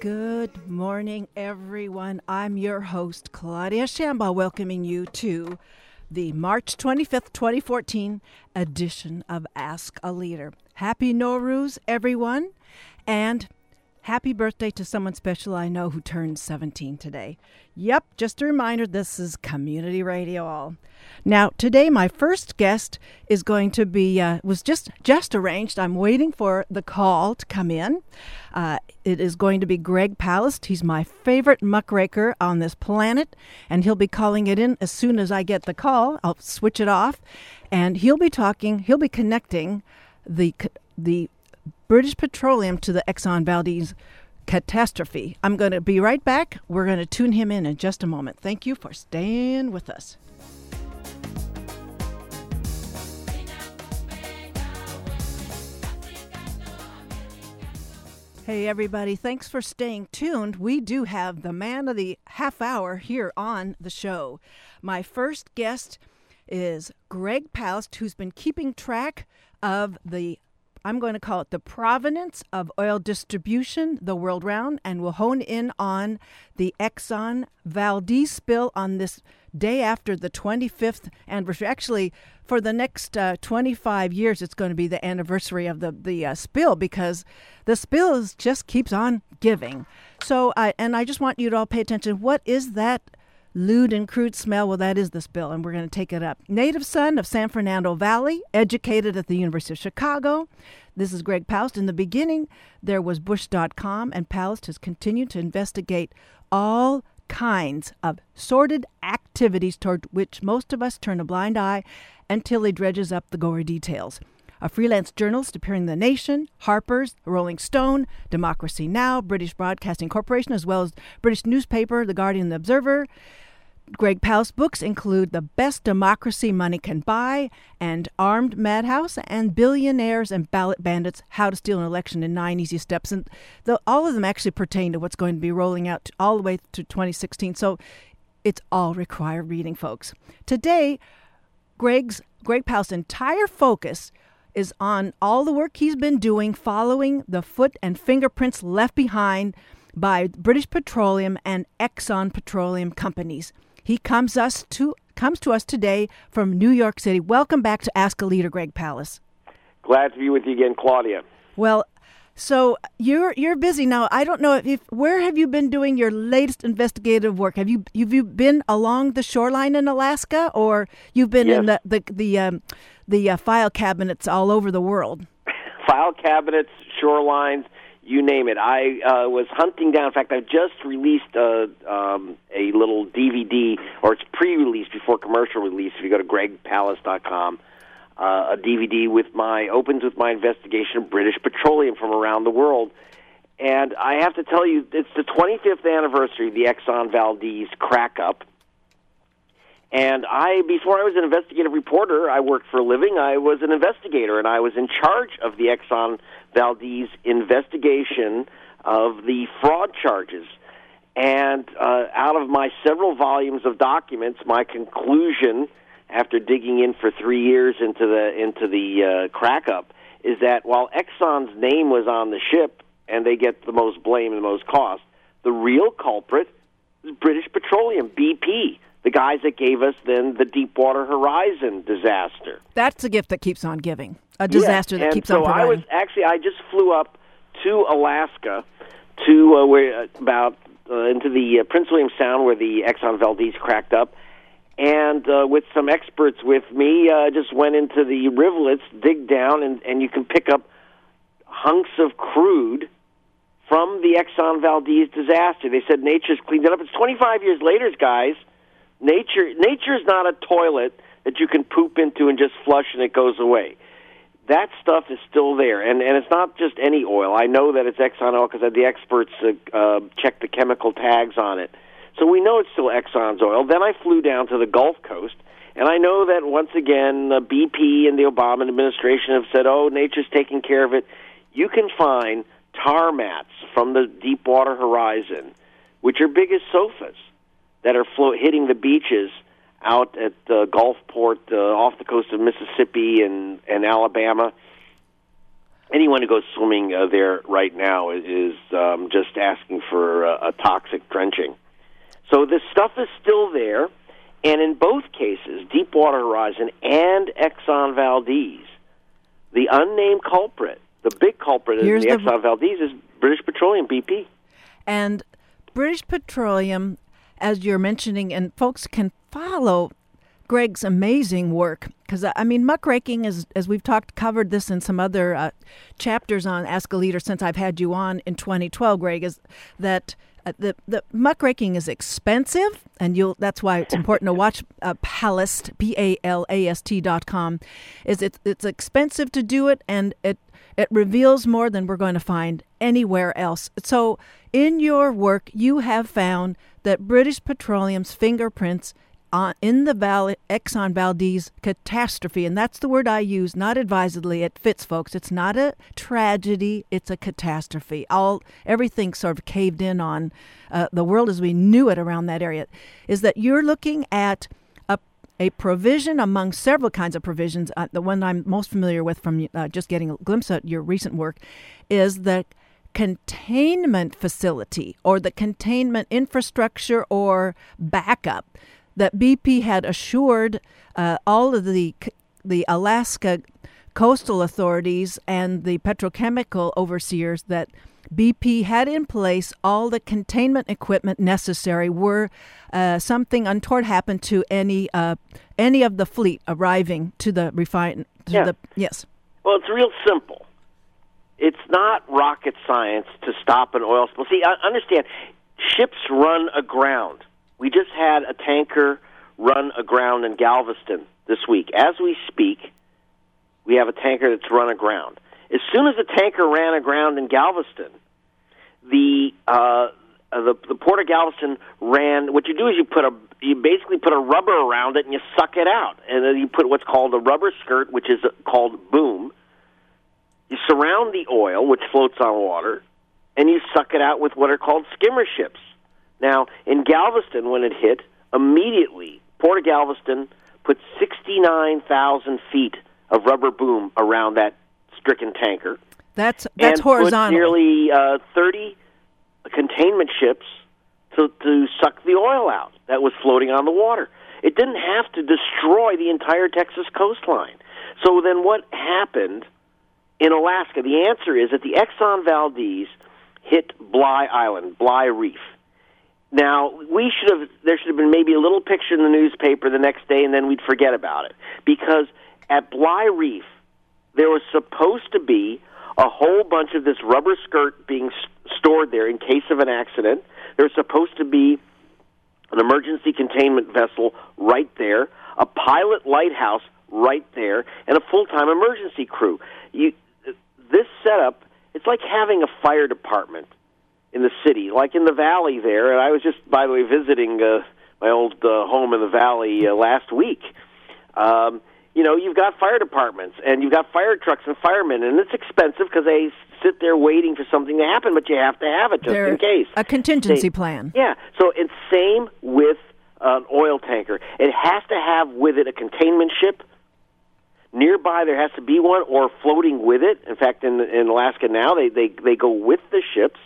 Good morning, everyone. I'm your host, Claudia Shambaugh, welcoming you to the March 25th, 2014 edition of Ask a Leader. Happy Nowruz, everyone, and happy birthday to someone special I know who turned 17 today. Yep, just a reminder this is community radio all. Now, today my first guest is going to be uh, was just just arranged. I'm waiting for the call to come in. Uh, it is going to be Greg Palast. He's my favorite muckraker on this planet, and he'll be calling it in as soon as I get the call. I'll switch it off, and he'll be talking. He'll be connecting the the British Petroleum to the Exxon Valdez catastrophe. I'm going to be right back. We're going to tune him in in just a moment. Thank you for staying with us. Hey, everybody, thanks for staying tuned. We do have the man of the half hour here on the show. My first guest is Greg Palast, who's been keeping track of the I'm going to call it the provenance of oil distribution the world round, and we'll hone in on the Exxon Valdez spill on this day after the 25th anniversary. Actually, for the next uh, 25 years, it's going to be the anniversary of the the uh, spill because the spill is, just keeps on giving. So, I and I just want you to all pay attention. What is that? Lewd and crude smell. Well, that is the spill, and we're going to take it up. Native son of San Fernando Valley, educated at the University of Chicago. This is Greg Palast. In the beginning, there was Bush.com, and Palast has continued to investigate all kinds of sordid activities toward which most of us turn a blind eye until he dredges up the gory details a freelance journalist appearing in The Nation, Harper's, Rolling Stone, Democracy Now!, British Broadcasting Corporation, as well as British newspaper, The Guardian and The Observer. Greg Palast's books include The Best Democracy Money Can Buy and Armed Madhouse and Billionaires and Ballot Bandits How to Steal an Election in Nine Easy Steps. And the, all of them actually pertain to what's going to be rolling out all the way to 2016. So it's all required reading, folks. Today, Greg's Greg Palast's entire focus is on all the work he's been doing following the foot and fingerprints left behind by British Petroleum and Exxon Petroleum companies. He comes us to comes to us today from New York City. Welcome back to Ask a Leader, Greg Palast. Glad to be with you again, Claudia. Well, so you're you're busy now. I don't know if, if where have you been doing your latest investigative work? Have you have you been along the shoreline in Alaska, or you've been yes. in the the the, um, the uh, file cabinets all over the world? file cabinets, shorelines, you name it. I uh, was hunting down. In fact, I just released a um, a little DVD, or it's pre-released before commercial release. If you go to gregpalast.com, uh, a DVD with my opens with my investigation of British Petroleum from around the world. And I have to tell you, it's the 25th anniversary of the Exxon Valdez crack up. And I, before I was an investigative reporter, I worked for a living. I was an investigator, and I was in charge of the Exxon Valdez investigation of the fraud charges. And uh, out of my several volumes of documents, my conclusion, after digging in for three years into the into the uh, crack up, is that while Exxon's name was on the ship and they get the most blame and the most cost, the real culprit is British Petroleum, BP the guys that gave us then the Deepwater Horizon disaster. That's a gift that keeps on giving. A disaster that keeps so on providing. I was actually I just flew up to Alaska to uh, where uh, about uh, into the uh, Prince William Sound where the Exxon Valdez cracked up. And uh, with some experts with me, uh, just went into the rivulets, dig down, and, and you can pick up hunks of crude from the Exxon Valdez disaster. They said nature's cleaned it up. It's 25 years later, guys Nature nature is not a toilet that you can poop into and just flush and it goes away. That stuff is still there, and and it's not just any oil. I know that it's Exxon oil because the experts uh, uh, check the chemical tags on it, so we know it's still Exxon's oil. Then I flew down to the Gulf Coast, and I know that once again, BP and the Obama administration have said, "Oh, nature's taking care of it." You can find tar mats from the Deepwater Horizon, which are big as sofas that are hitting the beaches out at uh, Gulfport uh, off the coast of Mississippi and, and Alabama. anyone who goes swimming uh, there right now is um, just asking for a, a toxic drenching. So this stuff is still there, and in both cases, Deepwater Horizon and Exxon Valdez, the unnamed culprit, the big culprit Here's in the, the- Exxon Valdez is British Petroleum BP. And British Petroleum, as you're mentioning, and folks can follow Greg's amazing work because I mean muckraking is as we've talked covered this in some other uh, chapters on Ask a Leader since I've had you on in 2012. Greg is that. Uh, the the muckraking is expensive, and you'll. That's why it's important to watch uh, Palast p a l a s t dot com. Is it it's expensive to do it, and it it reveals more than we're going to find anywhere else. So, in your work, you have found that British Petroleum's fingerprints on, in the Val- Exxon Valdez catastrophe, and that's the word I use, not advisedly. It fits, folks. It's not a tragedy; it's a catastrophe. All everything sort of caved in on uh, the world as we knew it around that area. Is that you're looking at a a provision among several kinds of provisions. Uh, the one I'm most familiar with from uh, just getting a glimpse at your recent work is the containment facility or the containment infrastructure or backup that BP had assured uh, all of the the Alaska coastal authorities and the petrochemical overseers that BP had in place all the containment equipment necessary were uh, something untoward happened to any uh, any of the fleet arriving to the refine. To Yeah. the, yes. Well, it's real simple. It's not rocket science to stop an oil spill. See, understand. Ships run aground. We just had a tanker run aground in Galveston this week. As we speak, we have a tanker that's run aground. As soon as the tanker ran aground in Galveston, the uh, uh, the the port of Galveston ran. What you do is you put a you basically put a rubber around it and you suck it out, and then you put what's called a rubber skirt, which is called boom. You surround the oil, which floats on water, and you suck it out with what are called skimmer ships. Now, in Galveston, when it hit, immediately Port of Galveston put 69,000 feet of rubber boom around that stricken tanker That's that's and put horizontal. nearly uh, 30 containment ships to, to suck the oil out that was floating on the water. It didn't have to destroy the entire Texas coastline. So then what happened in Alaska? The answer is that the Exxon Valdez hit Bligh Island, Bligh Reef. Now, we should have there should have been maybe a little picture in the newspaper the next day and then we'd forget about it because at Bligh Reef there was supposed to be a whole bunch of this rubber skirt being s- stored there in case of an accident. There was supposed to be an emergency containment vessel right there, a pilot lighthouse right there, and a full-time emergency crew. You, this setup, it's like having a fire department in the city, like in the valley there. And I was just, by the way, visiting uh, my old uh, home in the valley uh, last week. Um, you know, you've got fire departments and you've got fire trucks and firemen, and it's expensive because they sit there waiting for something to happen, but you have to have it just They're in case. a contingency They- plan. Yeah. So it's same with an oil tanker. It has to have with it a containment ship. Nearby, there has to be one, or floating with it. In fact, in in Alaska now, they they they go with the ships,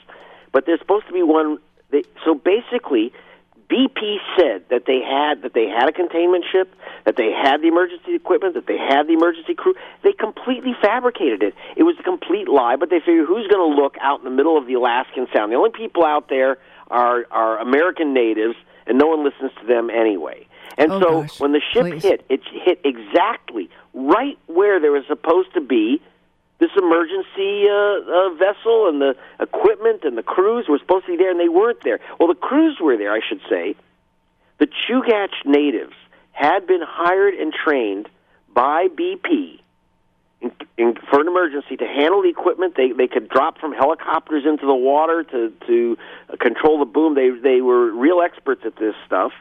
but there's supposed to be one. They, so basically, BP said that they had that they had a containment ship, that they had the emergency equipment, that they had the emergency crew. They completely fabricated it. It was a complete lie, but they figured who's going to look out in the middle of the Alaskan Sound? The only people out there are are American natives, and no one listens to them anyway. And Oh, so gosh. when the ship Please. hit, it hit exactly right where there was supposed to be this emergency uh, uh, vessel and the equipment and the crews were supposed to be there, and they weren't there. Well, the crews were there, I should say. The Chugach natives had been hired and trained by BP in, in, for an emergency to handle the equipment. They they could drop from helicopters into the water to to control the boom. They they were real experts at this stuff.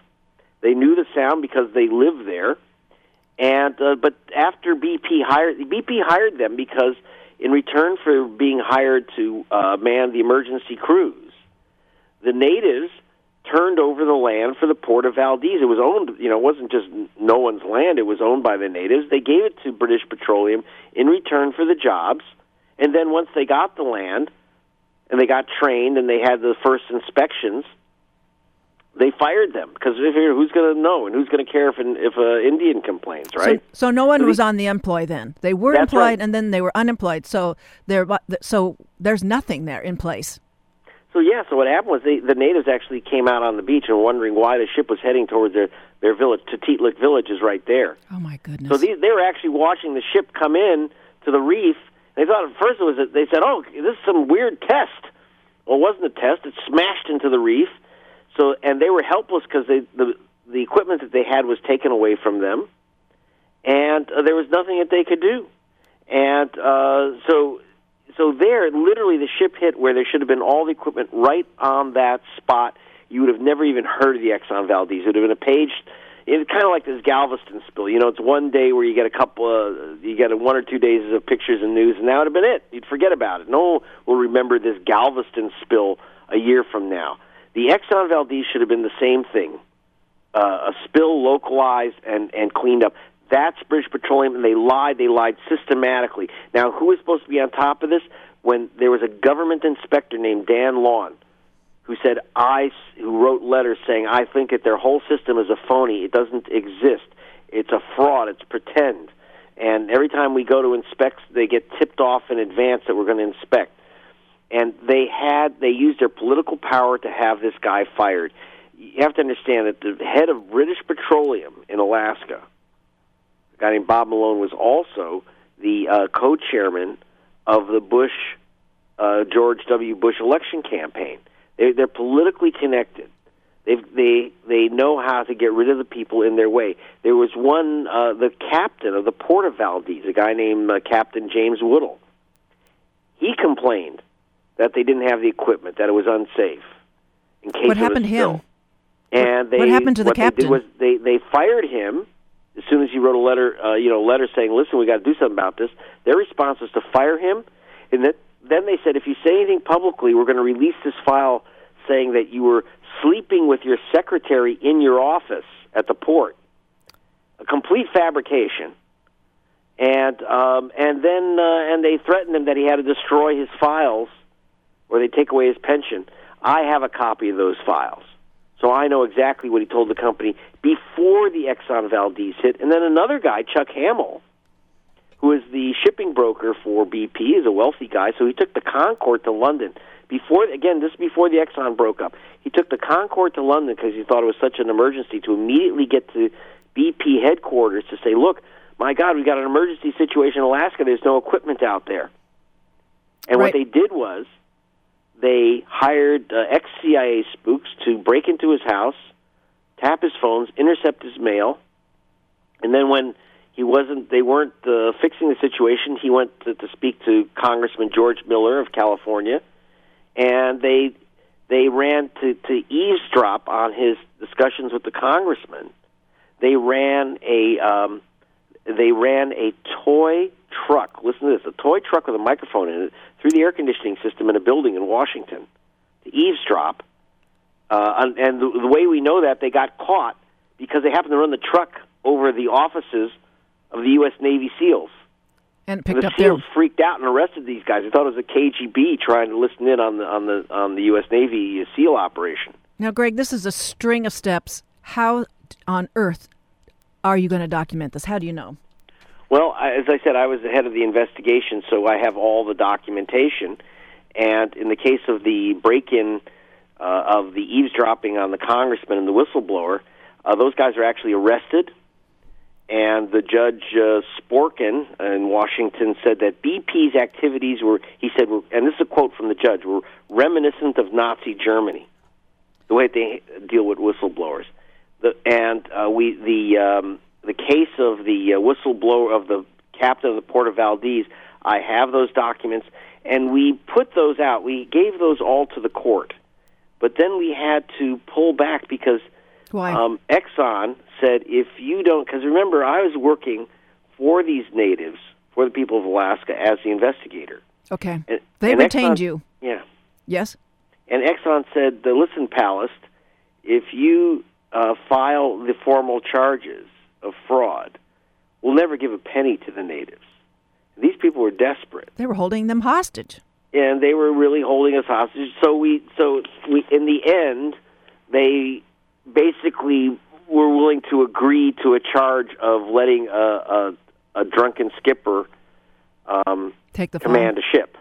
They knew the sound because they lived there. And uh, but after BP hired BP hired them because in return for being hired to uh, man the emergency crews, the natives turned over the land for the port of Valdez. It was owned, you know, it wasn't just no one's land. It was owned by the natives. They gave it to British Petroleum in return for the jobs And then once they got the land and they got trained and they had the first inspections, they fired them because they figured who's going to know and who's going to care if an if an Indian complains, right? So, so no one was on the employ then. They were employed right. and then they were unemployed. So there, so there's nothing there in place. So yeah, so what happened was they, the natives actually came out on the beach and were wondering why the ship was heading towards their their village. Tatitlek village is right there. Oh my goodness! So these, they were actually watching the ship come in to the reef. They thought at first it was. A, they said, "Oh, this is some weird test." Well, it wasn't a test. It smashed into the reef. So and they were helpless because the the equipment that they had was taken away from them, and uh, there was nothing that they could do. And uh, so so there, literally, the ship hit where there should have been all the equipment right on that spot. You would have never even heard of the Exxon Valdez. It would have been a page. It's kind of like this Galveston spill. You know, it's one day where you get a couple of, you get a one or two days of pictures and news, and that would have been it. You'd forget about it. No one will remember this Galveston spill a year from now. The Exxon Valdez should have been the same thing, uh, a spill localized and and cleaned up. That's British Petroleum, and they lied. They lied systematically. Now, who is supposed to be on top of this? When there was a government inspector named Dan Lawn, who said I, who wrote letters saying I think that their whole system is a phony. It doesn't exist. It's a fraud. It's pretend. And every time we go to inspect, they get tipped off in advance that we're going to inspect. And they had they used their political power to have this guy fired. You have to understand that the head of British Petroleum in Alaska a guy named Bob Malone was also the uh, co-chairman of the Bush uh, George W. Bush election campaign. They, they're politically connected. They they they know how to get rid of the people in their way. There was one uh, the captain of the Port of Valdez, a guy named uh, Captain James Woodle. He complained that they didn't have the equipment, that it was unsafe. In case What happened to him? And they what happened to the they captain? did was they they fired him as soon as he wrote a letter, uh, you know, letter saying, "Listen, we got to do something about this." Their response was to fire him, and that, then they said, "If you say anything publicly, we're going to release this file saying that you were sleeping with your secretary in your office at the port." A complete fabrication. And um, and then uh, and they threatened him that he had to destroy his files, or they take away his pension. I have a copy of those files. So I know exactly what he told the company before the Exxon Valdez hit. And then another guy, Chuck Hamel, who is the shipping broker for BP, is a wealthy guy. So he took the Concorde to London before. Again, this is before the Exxon broke up. He took the Concorde to London because he thought it was such an emergency to immediately get to BP headquarters to say, "Look, my God, we got an emergency situation in Alaska. There's no equipment out there." And Right. what they did was they hired uh, ex CIA spooks to break into his house, tap his phones, intercept his mail, and then when he wasn't, they weren't uh, fixing the situation. He went to, to speak to Congressman George Miller of California, and they they ran to, to eavesdrop on his discussions with the congressman. They ran a um, they ran a toy truck. Listen to this: a toy truck with a microphone in it through the air conditioning system in a building in Washington to eavesdrop. Uh, and and the, the way we know that they got caught because they happened to run the truck over the offices of the U.S. Navy SEALs. and And picked the up their SEALs freaked out and arrested these guys. They thought it was a KGB trying to listen in on the on the on the U.S. Navy SEAL operation. Now, Greg, this is a string of steps. How on earth are you going to document this? How do you know? Well, I- as I said, I was the head of the investigation, so I have all the documentation. And in the case of the break-in uh, of the eavesdropping on the congressman and the whistleblower, uh, those guys are actually arrested. And the judge uh, Sporkin in Washington said that BP's activities were, he said, were, and this is a quote from the judge, were reminiscent of Nazi Germany, the way they deal with whistleblowers. The, and uh, we the um, the case of the uh, whistleblower of the captain of the Port of Valdez. I have those documents, and we put those out. We gave those all to the court, but then we had to pull back because Why? um, Exxon said if you don't, because remember I was working for these natives, for the people of Alaska as the investigator. okay. And, They and retained Exxon- you. Yeah. Yes? And Exxon said, uh, "Listen, Palast, if you uh, file the formal charges of fraud, we'll never give a penny to the natives. These people were desperate. They were holding them hostage. And they were really holding us hostage. So we, so we, in the end, they basically were willing to agree to a charge of letting a, a, a drunken skipper um, Take the command phone. a ship,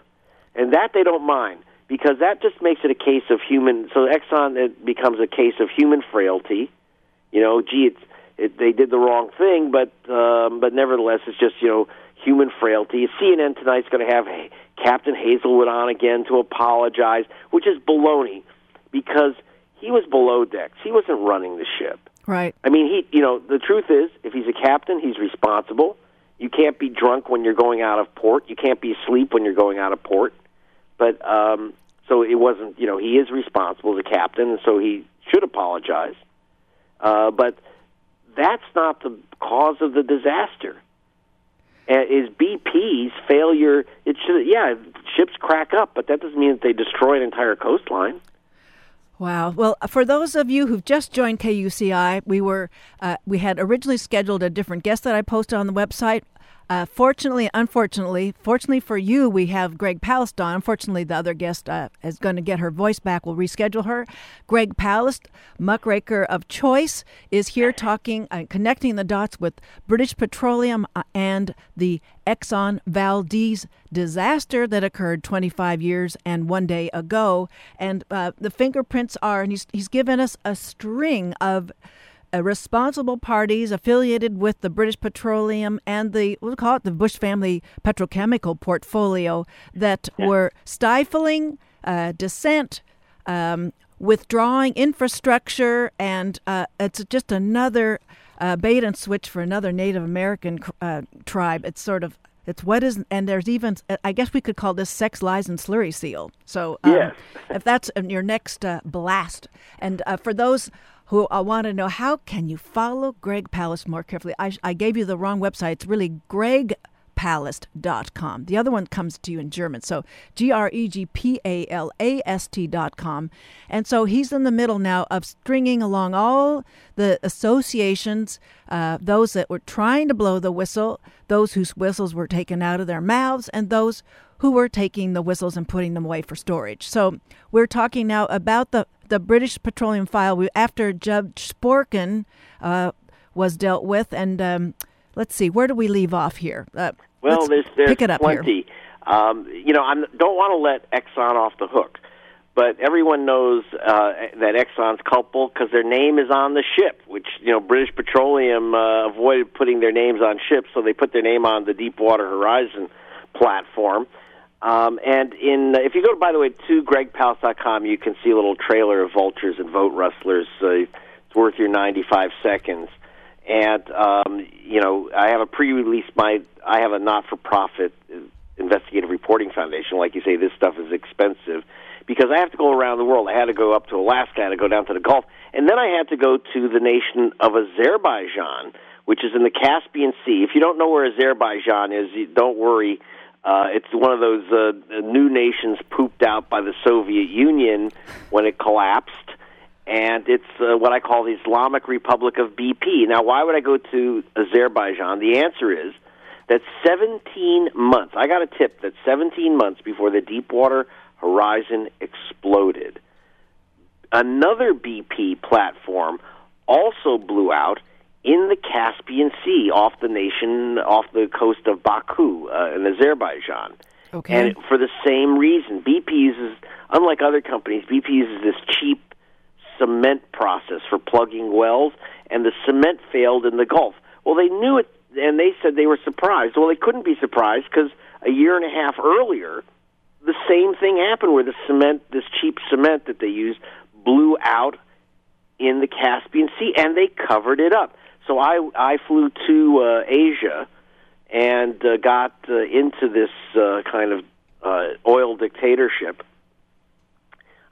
and that they don't mind because that just makes it a case of human. So Exxon it becomes a case of human frailty. You know, gee, it's it, they did the wrong thing, but um, but nevertheless, it's just you know human frailty. CNN tonight's going to have Captain Hazelwood on again to apologize, which is baloney because he was below decks. He wasn't running the ship. Right. I mean, he, you know, the truth is, if he's a captain, he's responsible. You can't be drunk when you're going out of port. You can't be asleep when you're going out of port. But um, so it wasn't, you know, he is responsible as a captain, and so he should apologize. Uh, but that's not the cause of the disaster. Uh, is BP's failure? It should, yeah, ships crack up, but that doesn't mean that they destroy an entire coastline. Wow. Well, for those of you who've just joined KUCI, we were uh, we had originally scheduled a different guest that I posted on the website. Uh, fortunately, unfortunately, fortunately for you, we have Greg Palast on. Unfortunately, the other guest uh, is going to get her voice back. We'll reschedule her. Greg Palast, muckraker of choice, is here talking, uh, connecting the dots with British Petroleum uh, and the Exxon Valdez disaster that occurred 25 years and one day ago. And uh, the fingerprints are, and he's, he's given us a string of responsible parties affiliated with the British Petroleum and the we'll call it the Bush family petrochemical portfolio that Yeah. were stifling uh, dissent, um, withdrawing infrastructure, and uh, it's just another uh, bait and switch for another Native American uh, tribe. It's sort of it's what is and there's even I guess we could call this sex lies and slurry seal. So um, Yes. if that's uh, your next uh, blast, and uh, for those who I want to know how can you follow Greg Palast more carefully, I, I gave you the wrong website. It's really gregpalast.com. The other one comes to you in German. So G R E G P A L A S T.com. And so he's in the middle now of stringing along all the associations, uh, those that were trying to blow the whistle, those whose whistles were taken out of their mouths, and those who were taking the whistles and putting them away for storage. So we're talking now about the, the British Petroleum file we, after Judge Sporkin uh, was dealt with. And um, let's see, where do we leave off here? Uh, Well, there's there's pick it up here. plenty. Um, you know, I don't want to let Exxon off the hook, but everyone knows uh, that Exxon's culpable because their name is on the ship. Which you know, British Petroleum uh, avoided putting their names on ships, so they put their name on the Deepwater Horizon platform. Um, and in, if you go, by the way, to gregpalast.com, you can see a little trailer of vultures and vote rustlers. Uh, it's worth your 95 seconds. And um, you know, I have a pre-release. My I have a not-for-profit uh, investigative reporting foundation. Like you say, this stuff is expensive because I have to go around the world. I had to go up to Alaska. I had to go down to the Gulf, and then I had to go to the nation of Azerbaijan, which is in the Caspian Sea. If you don't know where Azerbaijan is, don't worry. Uh, it's one of those uh, new nations pooped out by the Soviet Union when it collapsed, and it's uh, what I call the Islamic Republic of BP. Now, why would I go to Azerbaijan? The answer is that 17 months, I got a tip that 17 months before the Deepwater Horizon exploded, another BP platform also blew out in the Caspian Sea off the nation, off the coast of Baku uh, in Azerbaijan. Okay. And for the same reason, BP uses, unlike other companies, BP uses this cheap cement process for plugging wells, and the cement failed in the Gulf. Well, they knew it, and they said they were surprised. Well, they couldn't be surprised because a year and a half earlier, the same thing happened where the cement, this cheap cement that they used, blew out in the Caspian Sea, and they covered it up. So I I flew to uh, Asia and uh, got uh, into this uh, kind of uh, oil dictatorship.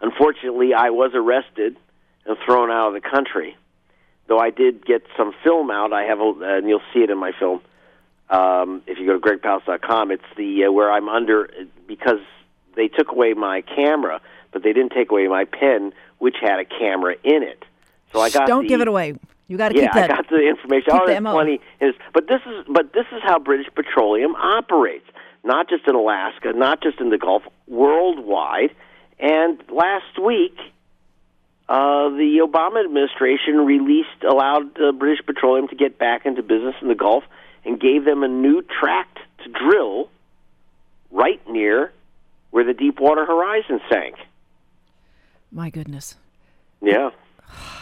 Unfortunately, I was arrested and thrown out of the country. Though I did get some film out, I have, a, and you'll see it in my film. Um, if you go to gregpalast.com, it's the uh, where I'm under because they took away my camera, but they didn't take away my pen, which had a camera in it. So I got don't the, give it away. You got to yeah, keep that. I got the information. oh, the that's plenty. Is but this is but this is how British Petroleum operates. Not just in Alaska, not just in the Gulf, worldwide. And last week, uh, the Obama administration released allowed uh, British Petroleum to get back into business in the Gulf and gave them a new tract to drill right near where the Deepwater Horizon sank. My goodness. Yeah.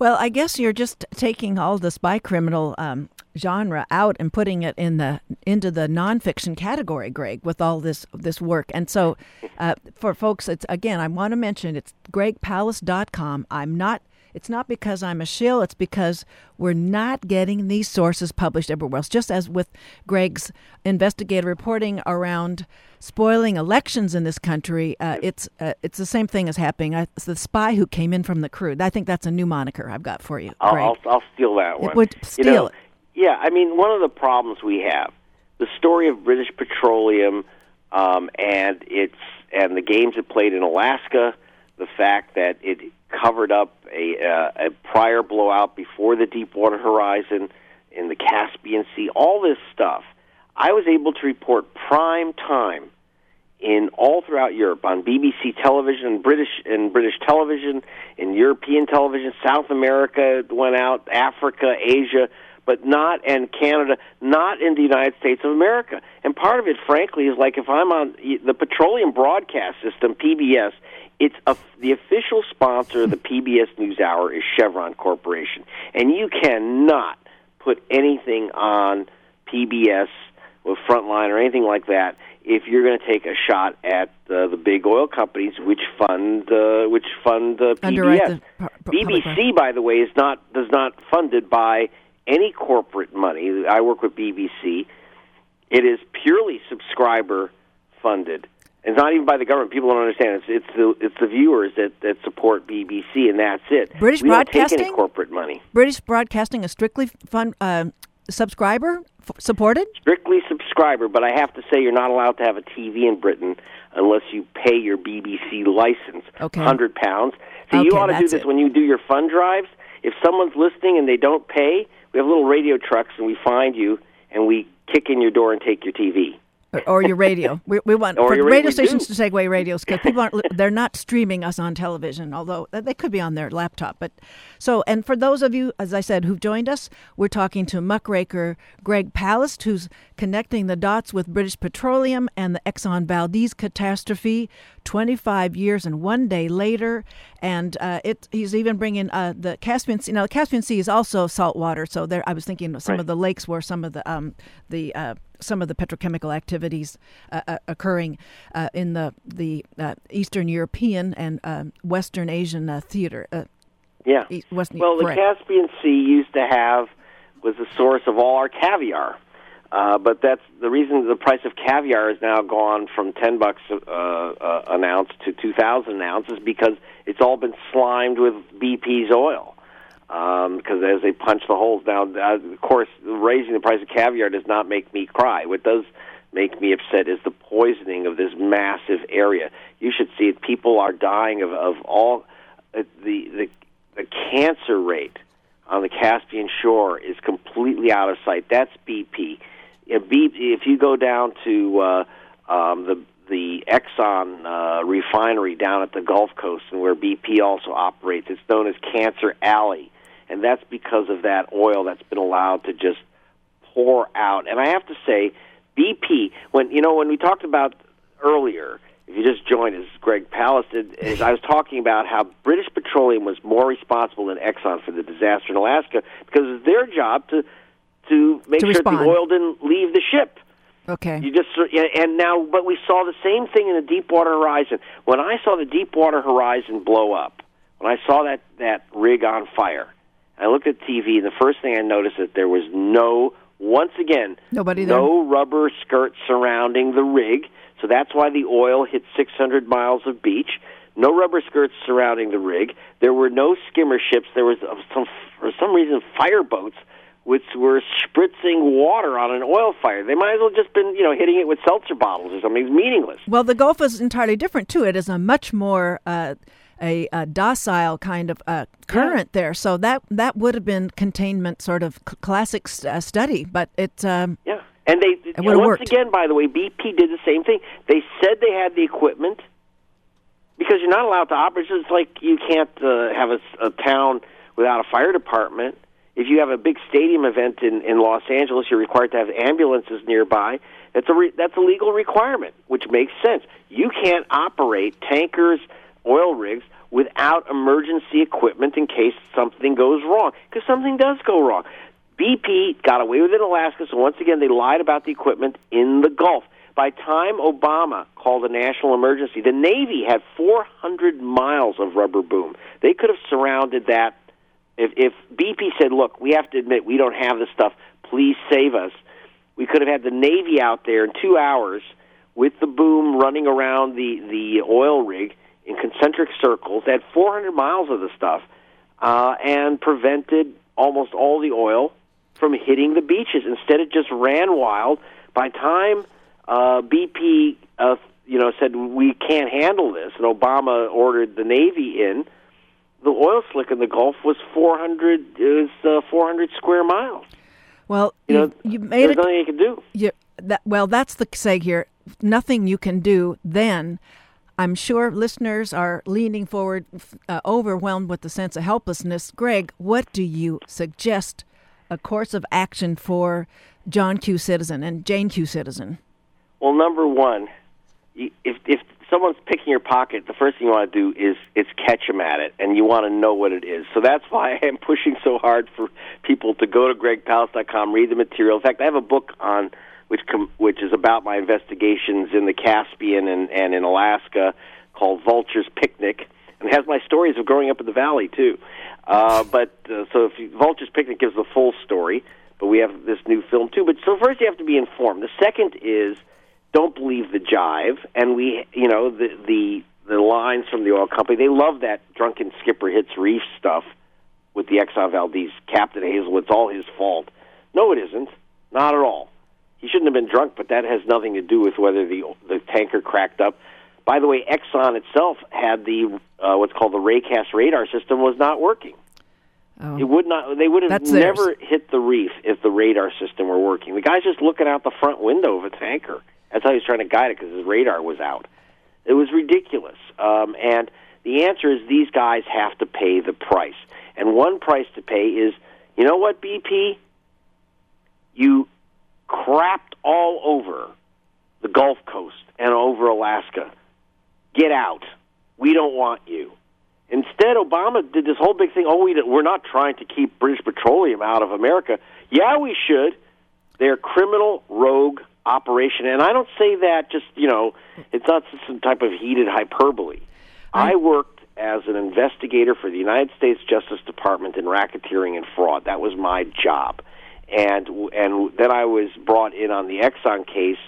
Well, I guess you're just taking all the spy criminal um, genre out and putting it in the into the nonfiction category, Greg, with all this this work. And so, uh, for folks, it's again, I want to mention it's gregpalast.com. I'm not. It's not because I'm a shill. It's because we're not getting these sources published everywhere else. Just as with Greg's investigative reporting around spoiling elections in this country, uh, it's uh, it's the same thing as happening. I, it's the spy who came in from the crude. I think that's a new moniker I've got for you, I'll, I'll, I'll steal that one. It, would You steal know, it. Yeah, I mean, one of the problems we have, the story of British Petroleum, um, and its and the games it played in Alaska, the fact that it covered up a, uh, a prior blowout before the Deepwater Horizon in the Caspian Sea, all this stuff. I was able to report prime time in all throughout Europe on BBC television, British and British television, in European television, South America went out, Africa, Asia, but not and Canada, not in the United States of America. And part of it, frankly, is like if I'm on the Petroleum Broadcast System (PBS), it's a, the official sponsor of the PBS NewsHour is Chevron Corporation, and you cannot put anything on PBS or Frontline or anything like that if you're going to take a shot at uh, the big oil companies which fund uh, which fund uh, PBS. the pu- pu- public BBC, by the way, is not does not funded by any corporate money. I work with BBC. It is purely subscriber funded. It's not even by the government. People don't understand. It's it's the it's the viewers that, that support BBC, and that's it. British we don't take Broadcasting? any corporate money. British Broadcasting is strictly fun uh, subscriber f- supported. strictly subscriber, but I have to say you're not allowed to have a TV in Britain unless you pay your BBC license, Okay. hundred pounds. So you Okay, ought to do this it. when you do your fund drives. If someone's listening and they don't pay, we have little radio trucks and we find you and we kick in your door and take your TV. Or, or your radio. We, we want Or for radio radio, stations do. to take away radios because people aren't. they're not streaming us on television, although they could be on their laptop. But so, and for those of you, as I said, who've joined us, we're talking to muckraker Greg Palast, who's connecting the dots with British Petroleum and the Exxon Valdez catastrophe, 25 years and one day later, and uh, it. He's even bringing uh, the Caspian Sea. Now, the Caspian Sea is also salt water, so there. I was thinking some Right. of the lakes where some of the um, the uh, some of the petrochemical activities uh, uh, occurring uh, in the the uh, Eastern European and uh, Western Asian uh, theater. Uh, Yeah. Western, Well, the. Caspian Sea used to have was the source of all our caviar, uh, but that's the reason the price of caviar has now gone from ten bucks uh, uh, an ounce to two thousand an ounce is because it's all been slimed with BP's oil. Because as they punch the holes now, uh, of course, raising the price of caviar does not make me cry. What does make me upset is the poisoning of this massive area. You should see it. People are dying of of all uh, the the the cancer rate on the Caspian shore is completely out of sight. That's BP. If, you go down to uh, um, the the Exxon uh, refinery down at the Gulf Coast, and where BP also operates, it's known as Cancer Alley, and that's because of that oil that's been allowed to just pour out. And I have to say, BP, when you know when we talked about earlier, if you just joined us, Greg Palast did, is I was talking about how British Petroleum was more responsible than Exxon for the disaster in Alaska because it's their job to to make To sure respond. the oil didn't leave the ship. okay. You just and now, but we saw the same thing in the Deepwater Horizon. When I saw the Deepwater Horizon blow up, when I saw that that rig on fire, I looked at TV, and the first thing I noticed that there was no, once again, Nobody there? no rubber skirt surrounding the rig. So that's why the oil hit 600 miles of beach. No rubber skirts surrounding the rig. There were no skimmer ships. There was some, for some reason, fireboats which were spritzing water on an oil fire. They might as well just been, you know, hitting it with seltzer bottles or something. It's meaningless. Well, the Gulf is entirely different too. It is a much more uh, a, a docile kind of uh, current yeah. there. So that that would have been containment sort of classic uh, study, but it um, yeah. And they it once worked. again, by the way, BP did the same thing. They said they had the equipment because you're not allowed to operate. It's like you can't uh, have a, a town without a fire department. If you have a big stadium event in in Los Angeles, you're required to have ambulances nearby. That's a re- that's a legal requirement, which makes sense. You can't operate tankers, oil rigs without emergency equipment in case something goes wrong. Because something does go wrong. BP got away with it in Alaska, so once again they lied about the equipment in the Gulf. By time Obama called a national emergency, the Navy had 400 miles of rubber boom. They could have surrounded that. If, if BP said, "Look, we have to admit we don't have the stuff. Please save us," we could have had the Navy out there in two hours with the boom running around the the oil rig in concentric circles. Had 400 miles of the stuff uh, and prevented almost all the oil from hitting the beaches. Instead, it just ran wild. By time uh, BP, uh, you know, said we can't handle this, and Obama ordered the Navy in, the oil slick in the Gulf was 400 is uh, 400 square miles. Well, you, know, you made there's it. nothing you can do. You, that, well, that's the say here. Nothing you can do then. I'm sure listeners are leaning forward, uh, overwhelmed with the sense of helplessness. Greg, what do you suggest a course of action for John Q. Citizen and Jane Q. Citizen? Well, number one, if if someone's picking your pocket, the first thing you want to do is is catch them at it, and you want to know what it is. So that's why I am pushing so hard for people to go to gregpalast.com, read the material. In fact, I have a book on which com- which is about my investigations in the Caspian and and in Alaska called Vulture's Picnic, and it has my stories of growing up in the valley too. Uh, but uh, so if you, Vulture's Picnic gives the full story, but we have this new film too. But so first you have to be informed. The second is don't believe the jive, and we, you know, the the the lines from the oil company. They love that drunken skipper hits reef stuff with the Exxon Valdez Captain Hazel. It's all his fault. No, it isn't. Not at all. He shouldn't have been drunk, but that has nothing to do with whether the the tanker cracked up. By the way, Exxon itself had the uh, what's called the Raycas radar system was not working. Oh. It would not. They would have That's never theirs. hit the reef if the radar system were working. The guy's just looking out the front window of a tanker. That's how he was trying to guide it because his radar was out. It was ridiculous. Um, and the answer is these guys have to pay the price. And one price to pay is, you know what, BP? You crapped all over the Gulf Coast and over Alaska. Get out. We don't want you. Instead, Obama did this whole big thing. Oh, we, we're not trying to keep British Petroleum out of America. Yeah, we should. They're criminal, rogue operation. And I don't say that just, you know, it's not some type of heated hyperbole. I worked as an investigator for the United States Justice Department in racketeering and fraud. That was my job. And and then I was brought in on the Exxon case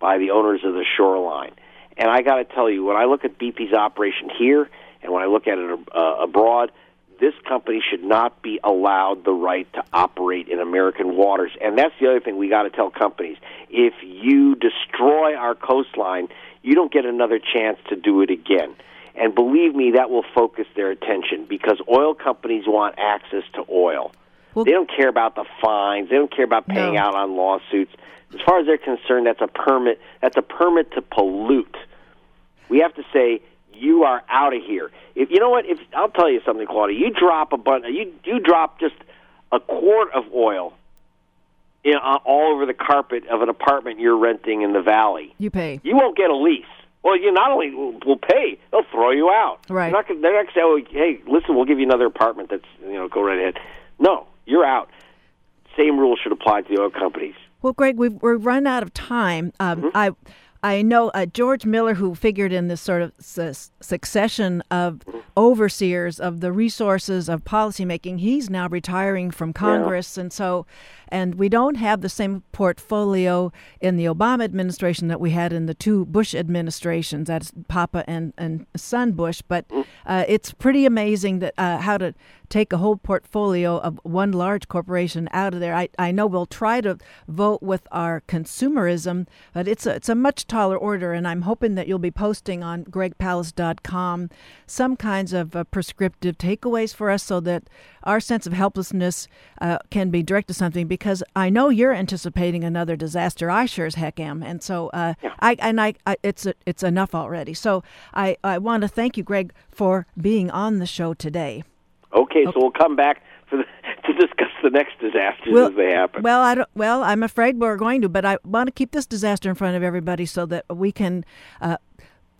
by the owners of the shoreline. And I got to tell you, when I look at BP's operation here and when I look at it uh, abroad, this company should not be allowed the right to operate in American waters. And that's the other thing we got to tell companies. If you destroy our coastline, you don't get another chance to do it again. And believe me, that will focus their attention because oil companies want access to oil. Well, they don't care about the fines. They don't care about paying no. out on lawsuits. As far as they're concerned, that's a permit. That's a permit to pollute. We have to say you are out of here. If you know what, if I'll tell you something, Claudia, you drop a bunch, you you drop just a quart of oil in, uh, all over the carpet of an apartment you're renting in the valley. You pay. You won't get a lease. Well, you not only will pay, they'll throw you out. Right. They're not, gonna- they're not going to say, "Oh, hey, listen, we'll give you another apartment." That's you know, go right ahead. No, you're out. Same rules should apply to the oil companies. Well, Greg, we've we're run out of time. Um, Mm-hmm. I I know uh, George Miller, who figured in this sort of su- succession of overseers of the resources of policymaking. He's now retiring from Congress, and so and we don't have the same portfolio in the Obama administration that we had in the two Bush administrations. That's Papa and and son Bush. But Mm. uh, it's pretty amazing that uh, how to take a whole portfolio of one large corporation out of there. I, I know we'll try to vote with our consumerism, but it's a, it's a much taller order, and I'm hoping that you'll be posting on gregpalast.com some kinds of uh, prescriptive takeaways for us so that our sense of helplessness uh, can be directed to something because I know you're anticipating another disaster. I sure as heck am, and so uh, yeah. I and I, I it's it's enough already. So I I want to thank you, Greg, for being on the show today. Okay, so we'll come back for the, to discuss the next disasters well, as they happen. Well, I don't, well, I'm afraid we're going to, but I want to keep this disaster in front of everybody so that we can uh,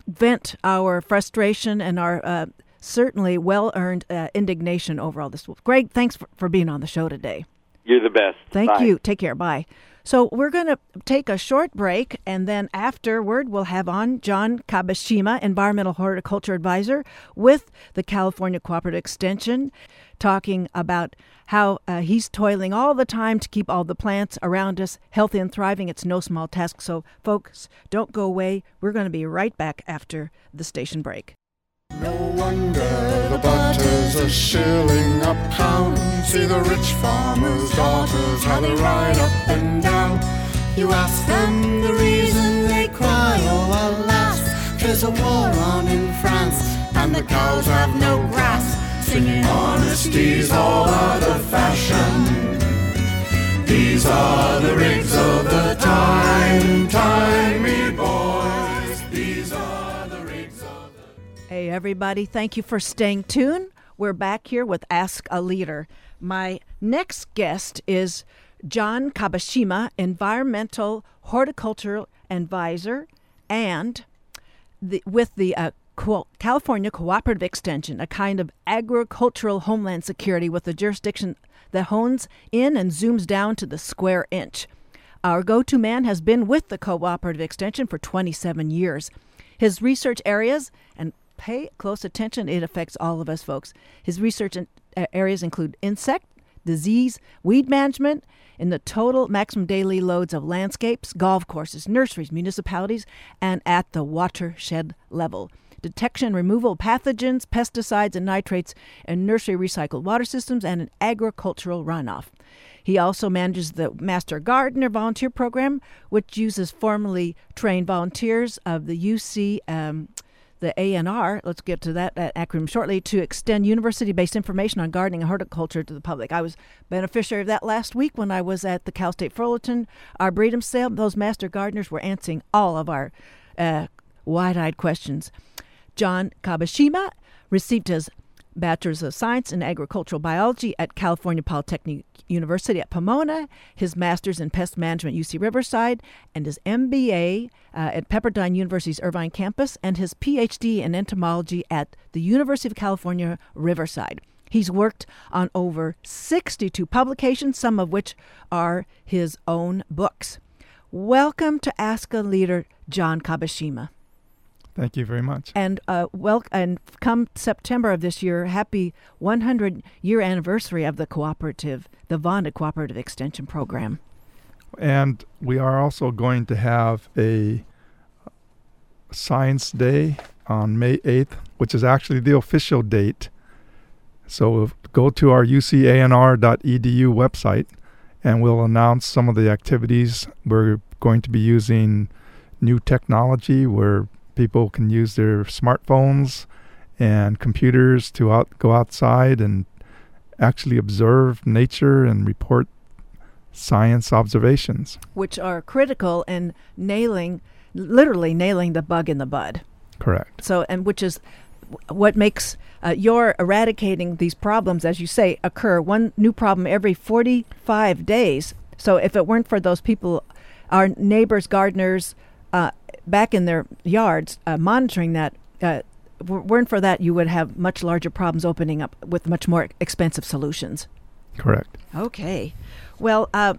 vent our frustration and our uh, certainly well earned uh, indignation over all this. Greg, thanks for, for being on the show today. You're the best. Thank Bye. you. Take care. Bye. So we're going to take a short break, and then afterward, we'll have on John Kabashima, Environmental Horticulture Advisor with the California Cooperative Extension, talking about how uh, he's toiling all the time to keep all the plants around us healthy and thriving. It's no small task. So, folks, don't go away. We're going to be right back after the station break. No wonder the butters are shilling a pound. See the rich farmers' daughters, how they ride up and down. You ask them the reason they cry, oh alas, there's a war on in France, and the cows have no grass. Singing honesty's all out of fashion. These are the rigs of the time, time, me boy. Hey, everybody, thank you for staying tuned. We're back here with Ask a Leader. My next guest is John Kabashima, Environmental Horticultural Advisor, and the, with the uh, Co- California Cooperative Extension, a kind of agricultural homeland security with a jurisdiction that hones in and zooms down to the square inch. Our go to man has been with the Cooperative Extension for 27 years. His research areas and pay close attention. It affects all of us, folks. His research in, uh, areas include insect, disease, weed management, in the total maximum daily loads of landscapes, golf courses, nurseries, municipalities, and at the watershed level. Detection removal pathogens, pesticides, and nitrates in nursery recycled water systems and in agricultural runoff. He also manages the Master Gardener Volunteer Program, which uses formally trained volunteers of the UC um, the ANR, let's get to that, that acronym shortly, to extend university based information on gardening and horticulture to the public. I was beneficiary of that last week when I was at the Cal State Fullerton Arboretum sale. Those master gardeners were answering all of our uh, wide eyed questions. John Kabashima received his Bachelor's of Science in Agricultural Biology at California Polytechnic University at Pomona, his Master's in Pest Management UC Riverside, and his MBA uh, at Pepperdine University's Irvine campus, and his PhD in entomology at the University of California, Riverside. He's worked on over 62 publications, some of which are his own books. Welcome to Ask a Leader, John Kabashima. Thank you very much. And uh, well, and come September of this year, happy 100 year anniversary of the cooperative, the Vonda Cooperative Extension Program. And we are also going to have a Science Day on May 8th, which is actually the official date. So go to our ucanr.edu website and we'll announce some of the activities. We're going to be using new technology. We're people can use their smartphones and computers to out, go outside and actually observe nature and report science observations. Which are critical in nailing, literally nailing the bug in the bud. Correct. So, and which is what makes uh, your eradicating these problems, as you say, occur one new problem every 45 days. So, if it weren't for those people, our neighbors, gardeners, uh, back in their yards uh, monitoring that. Uh, weren't for that, you would have much larger problems opening up with much more expensive solutions. Correct. Okay. Well, uh,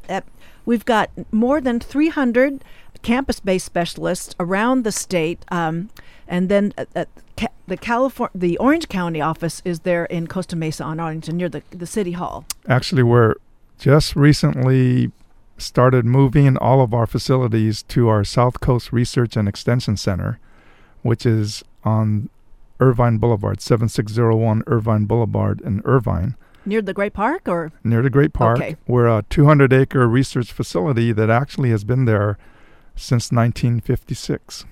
we've got more than 300 campus based specialists around the state. Um, and then uh, uh, ca- the California, the Orange County office is there in Costa Mesa on Arlington near the, the city hall. Actually, we're just recently started moving all of our facilities to our South Coast Research and Extension Center, which is on Irvine Boulevard, 7601 Irvine Boulevard in Irvine, Near the Great Park, or near the Great Park. Okay. We're a 200 acre research facility that actually has been there since 1956.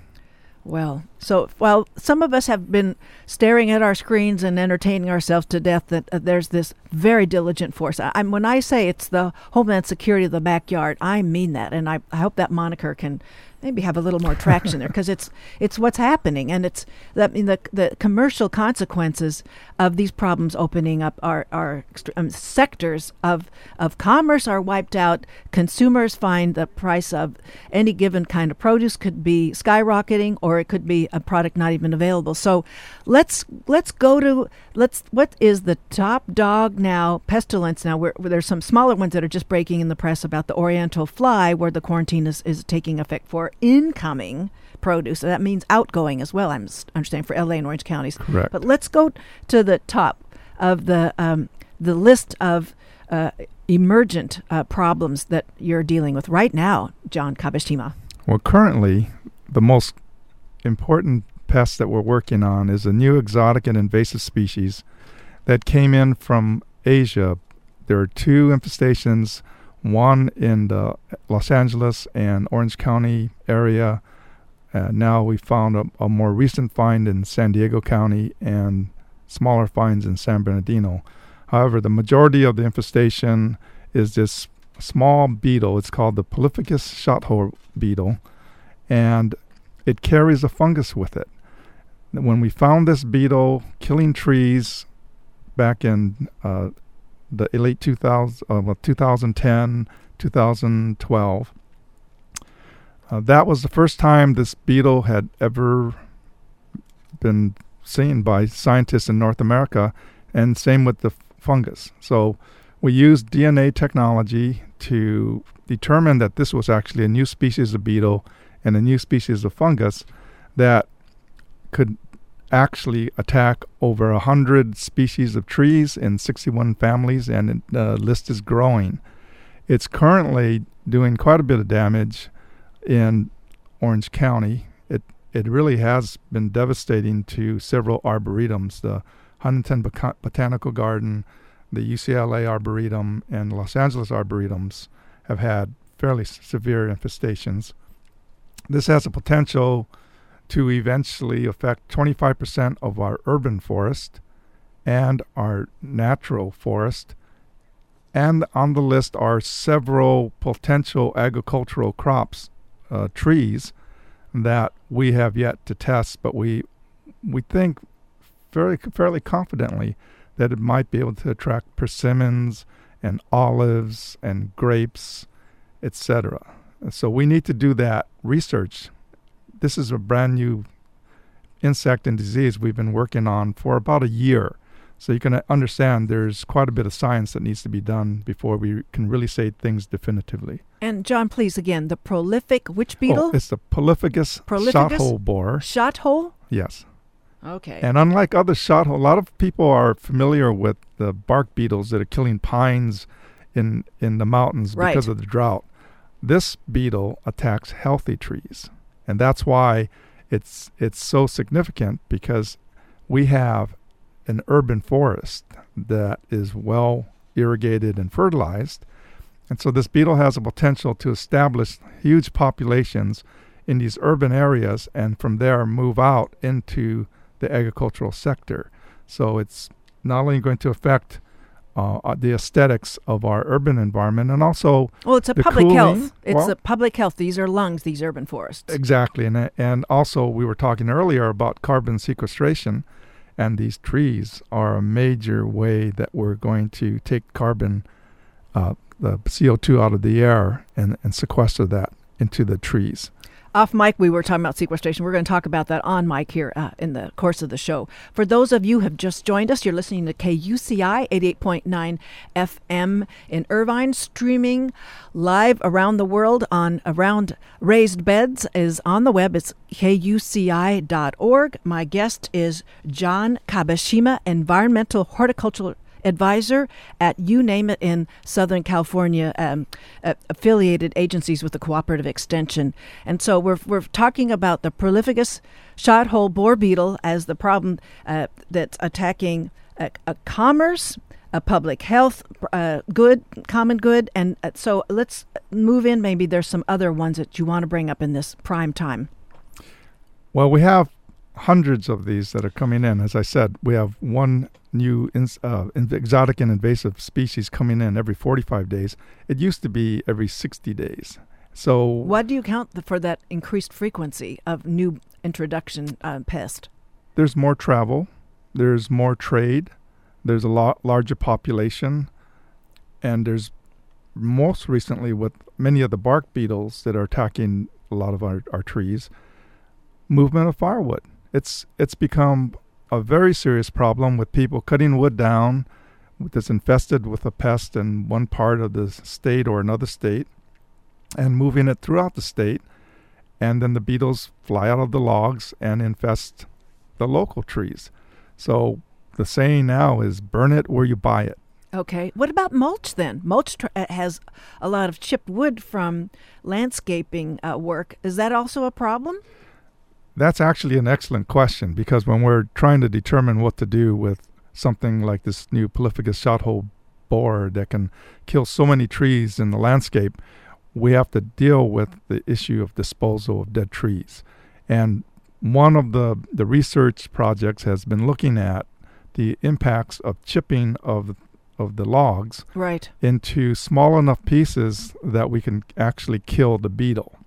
Well, so while some of us have been staring at our screens and entertaining ourselves to death, that uh, there's this very diligent force. I, I'm, when I say it's the Homeland Security of the backyard, I mean that, and I, I hope that moniker can maybe have a little more traction there because it's it's what's happening, and it's I mean the the commercial consequences of these problems opening up our our um, sectors of of commerce are wiped out. Consumers find the price of any given kind of produce could be skyrocketing, or it could be a product not even available. So let's let's go to let's what is the top dog now pestilence now where, there's some smaller ones that are just breaking in the press about the oriental fly where the quarantine is, is taking effect for incoming produce so that means outgoing as well i'm understanding for la and orange counties Correct. but let's go to the top of the um, the list of uh, emergent uh, problems that you're dealing with right now john kabashima Well, currently, the most important pest that we're working on is a new exotic and invasive species that came in from Asia. There are two infestations, one in the Los Angeles and Orange County area. Uh, now we found a, a more recent find in San Diego County and smaller finds in San Bernardino. However, the majority of the infestation is this small beetle. It's called the Polyphagous shothole beetle, and it carries a fungus with it. When we found this beetle killing trees back in uh, the late 2000, uh, well, 2010, 2012, uh, that was the first time this beetle had ever been seen by scientists in North America, and same with the fungus. So we used DNA technology to determine that this was actually a new species of beetle and a new species of fungus that could actually attack over a hundred species of trees in 61 families, and the list is growing. It's currently doing quite a bit of damage in Orange County. It it really has been devastating to several arboretums, the Huntington Botanical Garden, the UCLA Arboretum, and Los Angeles Arboretums have had fairly severe infestations. This has a potential to eventually affect 25% of our urban forest and our natural forest. And on the list are several potential agricultural crops, uh, trees, that we have yet to test, but we we think fairly fairly confidently that it might be able to attract persimmons and olives and grapes, etc. So we need to do that research. This is a brand new insect and disease we've been working on for about a year. So you can understand there's quite a bit of science that needs to be done before we can really say things definitively. and john please again the prolific which beetle Oh, it's the Polyphagous, Polyphagous? shothole borer. shot hole Yes. okay And unlike other shot hole, a lot of people are familiar with the bark beetles that are killing pines in in the mountains Right. because of the drought. This beetle attacks healthy trees, and that's why it's it's so significant because we have an urban forest that is well irrigated and fertilized. And so this beetle has a potential to establish huge populations in these urban areas and from there move out into the agricultural sector. So it's not only going to affect uh, the aesthetics of our urban environment and also Well, it's a public cooling, health. It's well- a public health. These are lungs. These urban forests. exactly and and also we were talking earlier about carbon sequestration and these trees are a major way that we're going to take carbon uh, the CO2 out of the air and, and sequester that into the trees. Off mic, we were talking about sequestration. We're going to talk about that on mic here uh, in the course of the show. For those of you who have just joined us, you're listening to KUCI 88.9 FM in Irvine, streaming live around the world on Around Raised Beds is on the web. It's kuci.org. My guest is John Kabashima, environmental horticultural advisor at you name it in Southern California, um, uh, affiliated agencies with the Cooperative Extension. And so we're, we're talking about the Prolificus shot hole borer beetle as the problem uh, that's attacking a, a commerce, a public health uh, good, common good. And uh, so let's move in. Maybe there's some other ones that you want to bring up in this prime time. Well, we have hundreds of these that are coming in. As I said, we have one new ins- uh, exotic and invasive species coming in every 45 days. It used to be every 60 days. So, what do you count for that increased frequency of new introduction uh, pest? There's more travel, there's more trade, there's a lot larger population, and there's most recently with many of the bark beetles that are attacking a lot of our, our trees, movement of firewood. It's it's become a very serious problem with people cutting wood down that's infested with a pest in one part of the state or another state and moving it throughout the state and then the beetles fly out of the logs and infest the local trees. So the saying now is burn it where you buy it. Okay. What about mulch then? Mulch tr- uh, has a lot of chipped wood from landscaping uh, work. Is that also a problem? That's actually an excellent question because when we're trying to determine what to do with something like this new Polyphagous shot hole borer that can kill so many trees in the landscape, we have to deal with the issue of disposal of dead trees. And one of the, the research projects has been looking at the impacts of chipping of of the logs right. into small enough pieces that we can actually kill the beetle.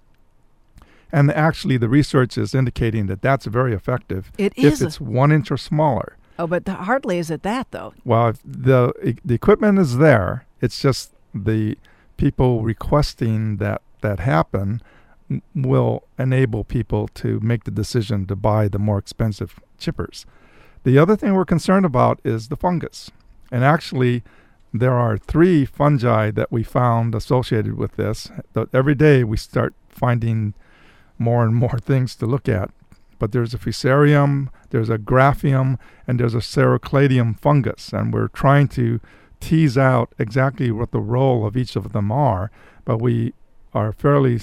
And actually, the research is indicating that that's very effective It if it's one inch or smaller. oh, but hardly is it that though. Well, the the equipment is there. It's just the people requesting that that happen will enable people to make the decision to buy the more expensive chippers. The other thing we're concerned about is the fungus. And actually, there are three fungi that we found associated with this. Every day we start finding more and more things to look at. But there's a fusarium, there's a graphium, and there's a serocladium fungus. And we're trying to tease out exactly what the role of each of them are. But we are fairly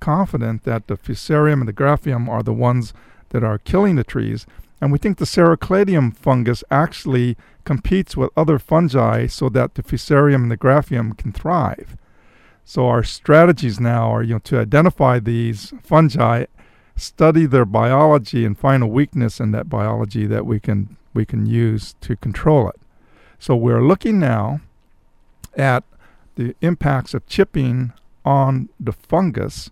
confident that the fusarium and the graphium are the ones that are killing the trees. And we think the serocladium fungus actually competes with other fungi so that the fusarium and the graphium can thrive. So our strategies now are you know to identify these fungi, study their biology and find a weakness in that biology that we can we can use to control it. So we're looking now at the impacts of chipping on the fungus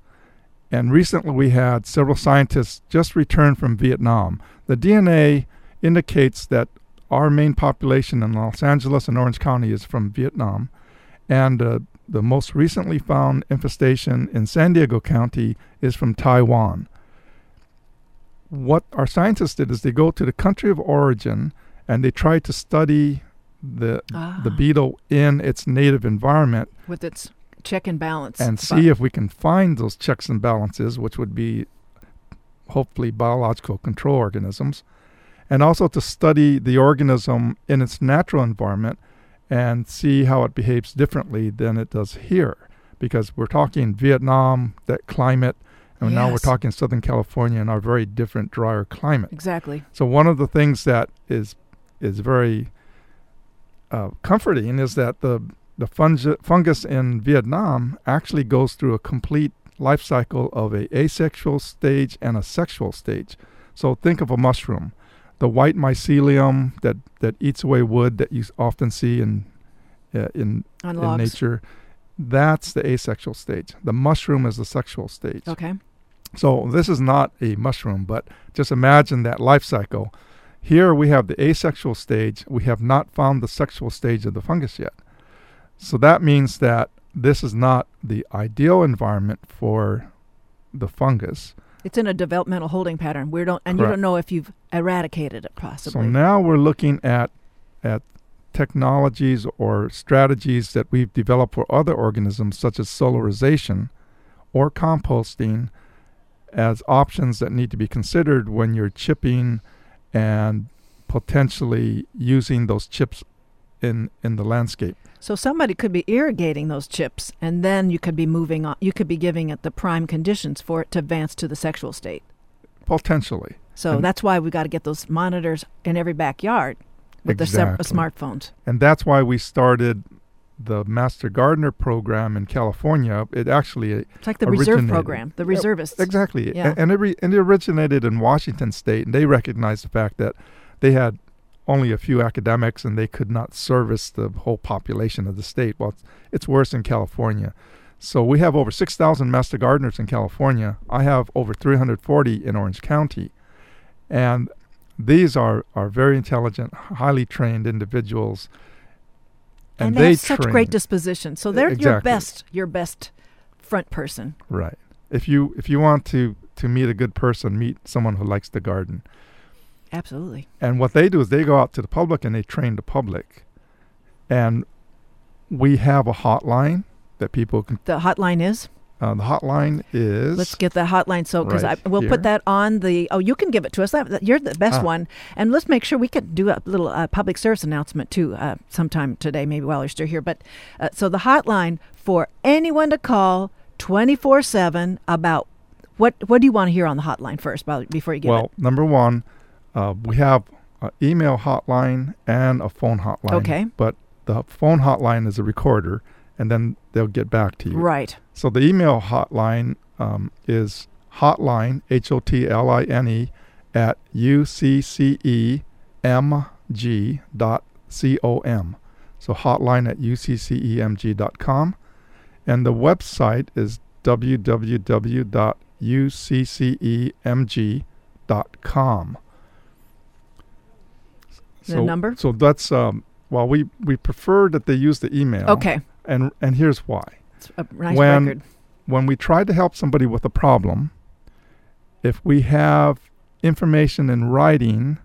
and recently we had several scientists just return from Vietnam. The DNA indicates that our main population in Los Angeles and Orange County is from Vietnam, and uh, the most recently found infestation in San Diego County is from Taiwan. What our scientists did is they go to the country of origin and they try to study the the Ah. beetle in its native environment with its check and balance. and see if we can find those checks and balances, which would be hopefully biological control organisms, and also to study the organism in its natural environment and see how it behaves differently than it does here. Because we're talking Vietnam, that climate, and now we're talking Southern California and our very different, drier climate. exactly. So one of the things that is is very uh, comforting is that the the fungi, fungus in Vietnam actually goes through a complete life cycle of a asexual stage and a sexual stage. So think of a mushroom, the white mycelium that that eats away wood that you often see in uh, in, in nature. That's the asexual stage. The mushroom is the sexual stage. Okay. So this is not a mushroom, but just imagine that life cycle. Here we have the asexual stage. We have not found the sexual stage of the fungus yet. So that means that this is not the ideal environment for the fungus. It's in a developmental holding pattern. We don't, and you don't know if you've eradicated it possibly. So now we're looking at at technologies or strategies that we've developed for other organisms such as solarization or composting as options that need to be considered when you're chipping and potentially using those chips in in the landscape. So somebody could be irrigating those chips, and then you could be moving on. You could be giving it the prime conditions for it to advance to the sexual state. Potentially. So And- that's why we got to get those monitors in every backyard with the sev- Exactly. smartphones. And that's why we started the Master Gardener program in California. It actually uh, It's like the reserve program, the Yeah, reservists. Exactly. Yeah. A- And it, re- and it originated in Washington State, and they recognized the fact that they had only a few academics and they could not service the whole population of the state. Well, it's, it's worse in California. So we have over 6,000 master gardeners in California. I have over 340 in Orange County. And these are, are very intelligent, highly trained individuals. and, they they have such great disposition. So they're your best, your best front person. Right. If you if you want to to meet a good person, meet someone who likes the garden. Absolutely. And what they do is they go out to the public and they train the public. And we have a hotline that people can. The hotline is. Uh, the hotline is. Let's get the hotline. So, because right we'll here. put that on the. Oh, you can give it to us. That, you're the best Ah. one. And let's make sure we can do a little uh, public service announcement too, uh, sometime today, maybe while you're still here. But uh, so the hotline for anyone to call 24 seven about what what do you want to hear on the hotline first, before you give well, it. number one, uh, we have an email hotline and a phone hotline. Okay. But the phone hotline is a recorder, and then they'll get back to you. Right. So the email hotline um, is hotline h o t l i n e at u c c e m g dot c o m. So hotline at u c c e m g dot com, and the website is www dot u c c e m g dot com. The So, number? So that's um, well, we we prefer that they use the email. Okay. And and here's why It's a nice When- record. when we try to help somebody with a problem, if we have information in writing,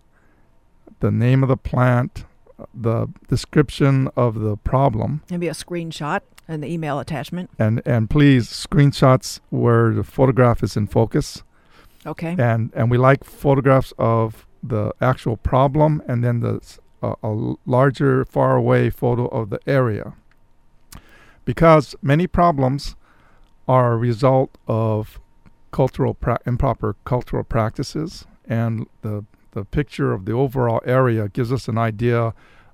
the name of the plant, the description of the problem, Maybe a screenshot and the email attachment. and, and please screenshots where the photograph is in focus. Okay. And, and we like photographs of the actual problem and then the, s- a larger, far away photo of the area. Because many problems are a result of cultural pra- improper cultural practices, and the the picture of the overall area gives us an idea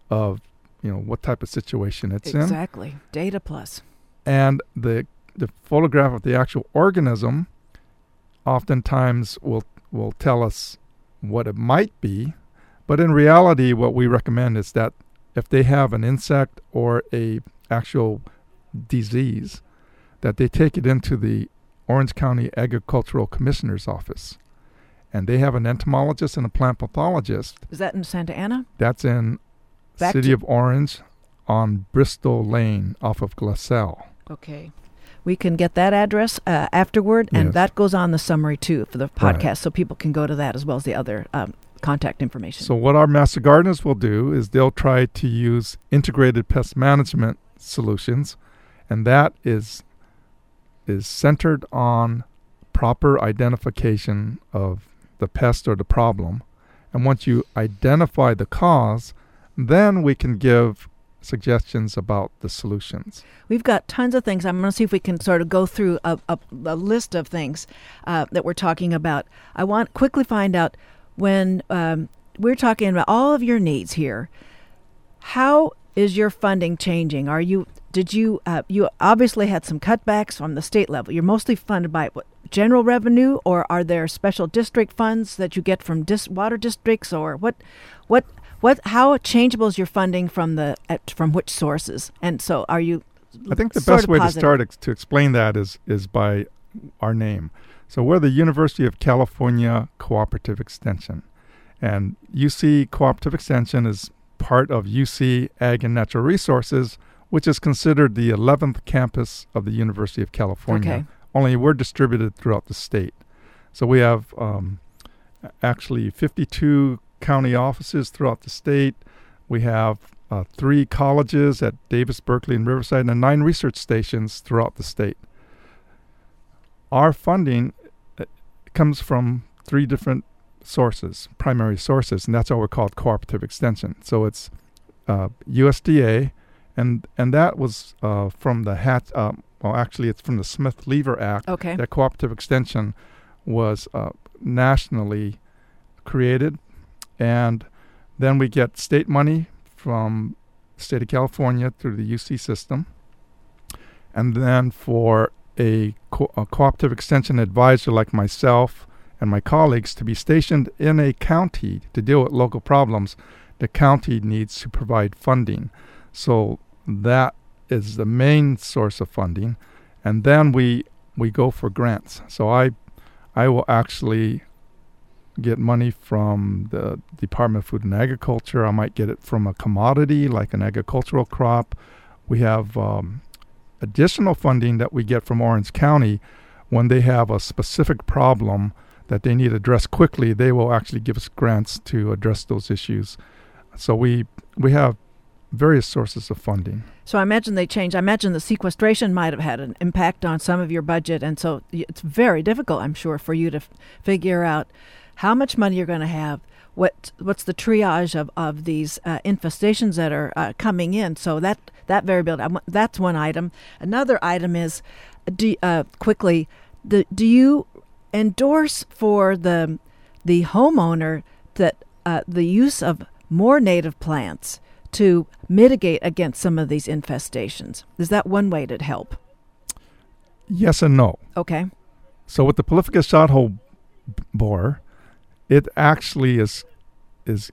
of you know what type of situation it's in, exactly. Data plus. and the the photograph of the actual organism oftentimes will will tell us what it might be, but in reality, what we recommend is that if they have an insect or a actual disease, that they take it into the Orange County Agricultural Commissioner's office, and they have an entomologist and a plant pathologist. Is that in Santa Ana? That's in Back City of Orange, on Bristol Lane, off of Glassell. Okay. We can get that address uh, afterward, and Yes. that goes on the summary too for the Right. podcast, so people can go to that as well as the other um, contact information. So what our master gardeners will do is they'll try to use integrated pest management solutions, and that is is centered on proper identification of the pest or the problem. And once you identify the cause, then we can give suggestions about the solutions. We've got tons of things. I'm going to see if we can sort of go through a, a, a list of things uh, that we're talking about. I want quickly find out when um, we're talking about all of your needs here. How is your funding changing? Are you did you uh, you obviously had some cutbacks on the state level? You're mostly funded by what, general revenue, or are there special district funds that you get from dis- water districts, or what what what how changeable is your funding from the at, from which sources? And so, are you? I think the best way positive? to start ex- to explain that is is by our name. So we're the University of California Cooperative Extension, and UC Cooperative Extension is part of UC Ag and Natural Resources, which is considered the 11th campus of the University of California. Okay. Only we're distributed throughout the state. So we have um, actually 52 county offices throughout the state. We have uh, three colleges at Davis, Berkeley, and Riverside, and nine research stations throughout the state. Our funding uh, comes from three different sources, primary sources, and that's why we're called cooperative extension. So it's uh, USDA, and and that was uh, from the hat. Uh, well, actually, it's from the Smith Lever Act. Okay. That cooperative extension was uh, nationally created, and then we get state money from the state of California through the UC system, and then for a, co- a cooperative extension advisor like myself and my colleagues to be stationed in a county to deal with local problems, the county needs to provide funding. So that is the main source of funding, and then we we go for grants. So I I will actually get money from the Department of Food and Agriculture. I might get it from a commodity like an agricultural crop. We have um, additional funding that we get from Orange County when they have a specific problem that they need addressed quickly. They will actually give us grants to address those issues. So we we have various sources of funding. So I imagine they change. I imagine the sequestration might have had an impact on some of your budget, and so it's very difficult, I'm sure, for you to f- figure out how much money you're going to have. What what's the triage of of these uh, infestations that are uh, coming in? So that that variability. That's one item. Another item is, do, uh, quickly, the, do you endorse for the the homeowner that uh, the use of more native plants to mitigate against some of these infestations? Is that one way to help? Yes and no. Okay. So with the Polyphagous shothole borer, it actually is is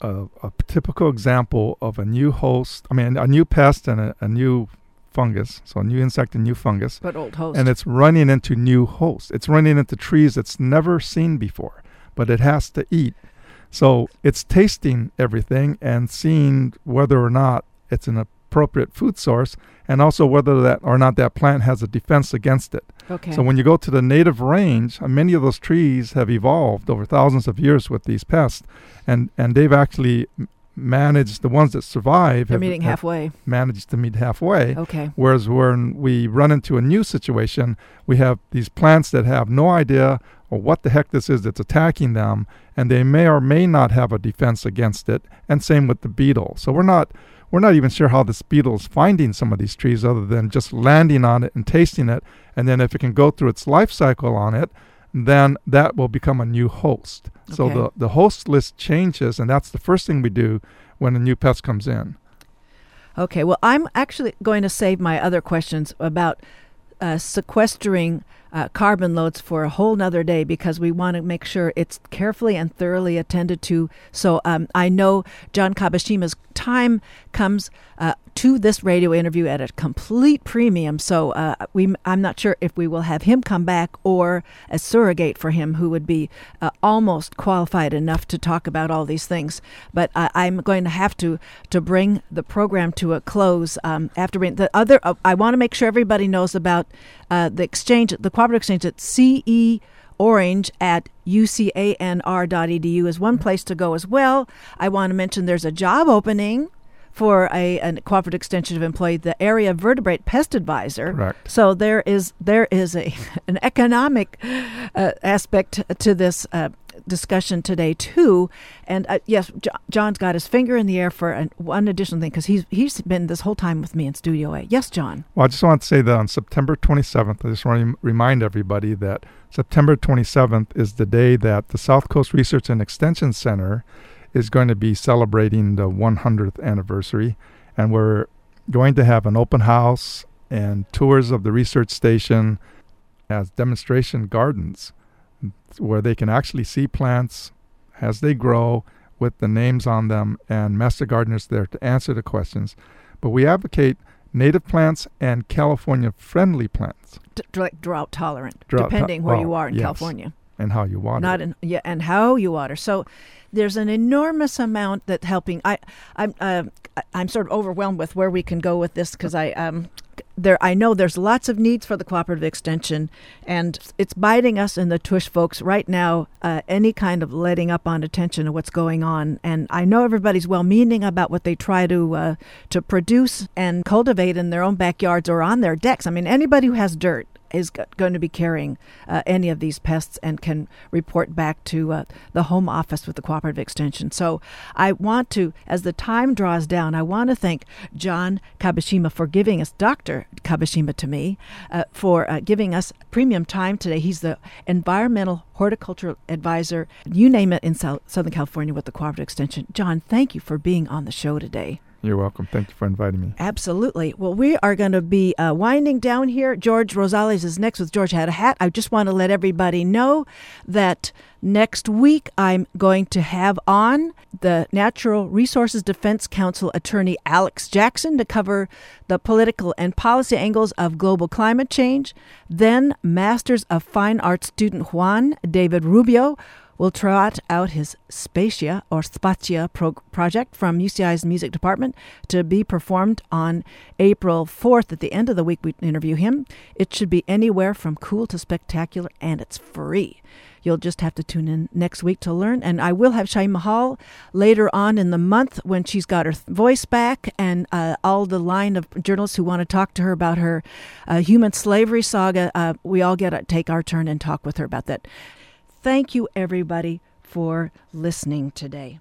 a, a, typical example of a new host. I mean, a new pest and a, a, new fungus. So a new insect and new fungus. But old host. And it's running into new hosts. It's running into trees it's never seen before, but it has to eat. So it's tasting everything and seeing whether or not it's an appropriate food source and also whether that or not that plant has a defense against it. Okay. So when you go to the native range, uh, many of those trees have evolved over thousands of years with these pests, and and they've actually managed the ones that survive. They're have, meeting halfway. Managed to meet halfway. Okay. Whereas when we run into a new situation, we have these plants that have no idea or what the heck this is that's attacking them, and they may or may not have a defense against it. And same with the beetle. So we're not we're not even sure how this beetle is finding some of these trees other than just landing on it and tasting it. And then if it can go through its life cycle on it, then that will become a new host. Okay. So the, the host list changes, and that's the first thing we do when a new pest comes in. Okay, well, I'm actually going to save my other questions about uh, sequestering uh, carbon loads for a whole nother day because we want to make sure it's carefully and thoroughly attended to. So um, I know John Kabashima's time comes uh, to this radio interview at a complete premium. So uh, we, I'm not sure if we will have him come back or a surrogate for him who would be uh, almost qualified enough to talk about all these things. But I'm going to have to to bring the program to a close um, after the other. Uh, I want to make sure everybody knows about uh, the exchange, the cooperative exchange at CE orange at ucanr.edu is one place to go as well. I want to mention there's a job opening for a, a cooperative extension of employee, the area vertebrate pest advisor. Correct. So there is there is a an economic uh, aspect to this uh, discussion today too. And uh, yes, John's got his finger in the air for an, one additional thing because he's he's been this whole time with me in Studio A. Yes, John. Well, I just want to say that on September 27th, I just want to remind everybody that September 27th is the day that the South Coast Research and Extension Center is going to be celebrating the 100th anniversary, and we're going to have an open house and tours of the research station as demonstration gardens where they can actually see plants as they grow with the names on them and master gardeners there to answer the questions. But we advocate native plants and California friendly plants. D- like drought tolerant, drought depending to- where well, you are in yes. California. And how you water. Not in, yeah, and how you water. So there's an enormous amount that helping. I, I'm, uh, I'm sort of overwhelmed with where we can go with this because I, um, there, I know there's lots of needs for the cooperative extension, and it's biting us in the tush, folks. Right now, uh, any kind of letting up on attention to what's going on, and I know everybody's well-meaning about what they try to uh, to produce and cultivate in their own backyards or on their decks. I mean, anybody who has dirt is going to be carrying uh, any of these pests and can report back to uh, the home office with the cooperative extension. So I want to, as the time draws down, I want to thank John Kabashima for giving us, Dr. Kabashima to me, uh, for uh, giving us premium time today. He's the environmental horticultural advisor, you name it, in Southern California with the cooperative extension. John, thank you for being on the show today. You're welcome. Thank you for inviting me. Absolutely. Well, we are going to be uh, winding down here. George Rosales is next with George Had a Hat. I just want to let everybody know that next week I'm going to have on the Natural Resources Defense Council attorney Alex Jackson to cover the political and policy angles of global climate change. Then, Masters of Fine Arts student Juan David Rubio will trot out his Spacia or Spatia pro- project from UCI's music department to be performed on April 4th. At the end of the week, we interview him. It should be anywhere from cool to spectacular, and it's free. You'll just have to tune in next week to learn. And I will have Shaima Hall later on in the month when she's got her voice back and uh, all the line of journalists who want to talk to her about her uh, human slavery saga. Uh, we all get to take our turn and talk with her about that. Thank you, everybody, for listening today.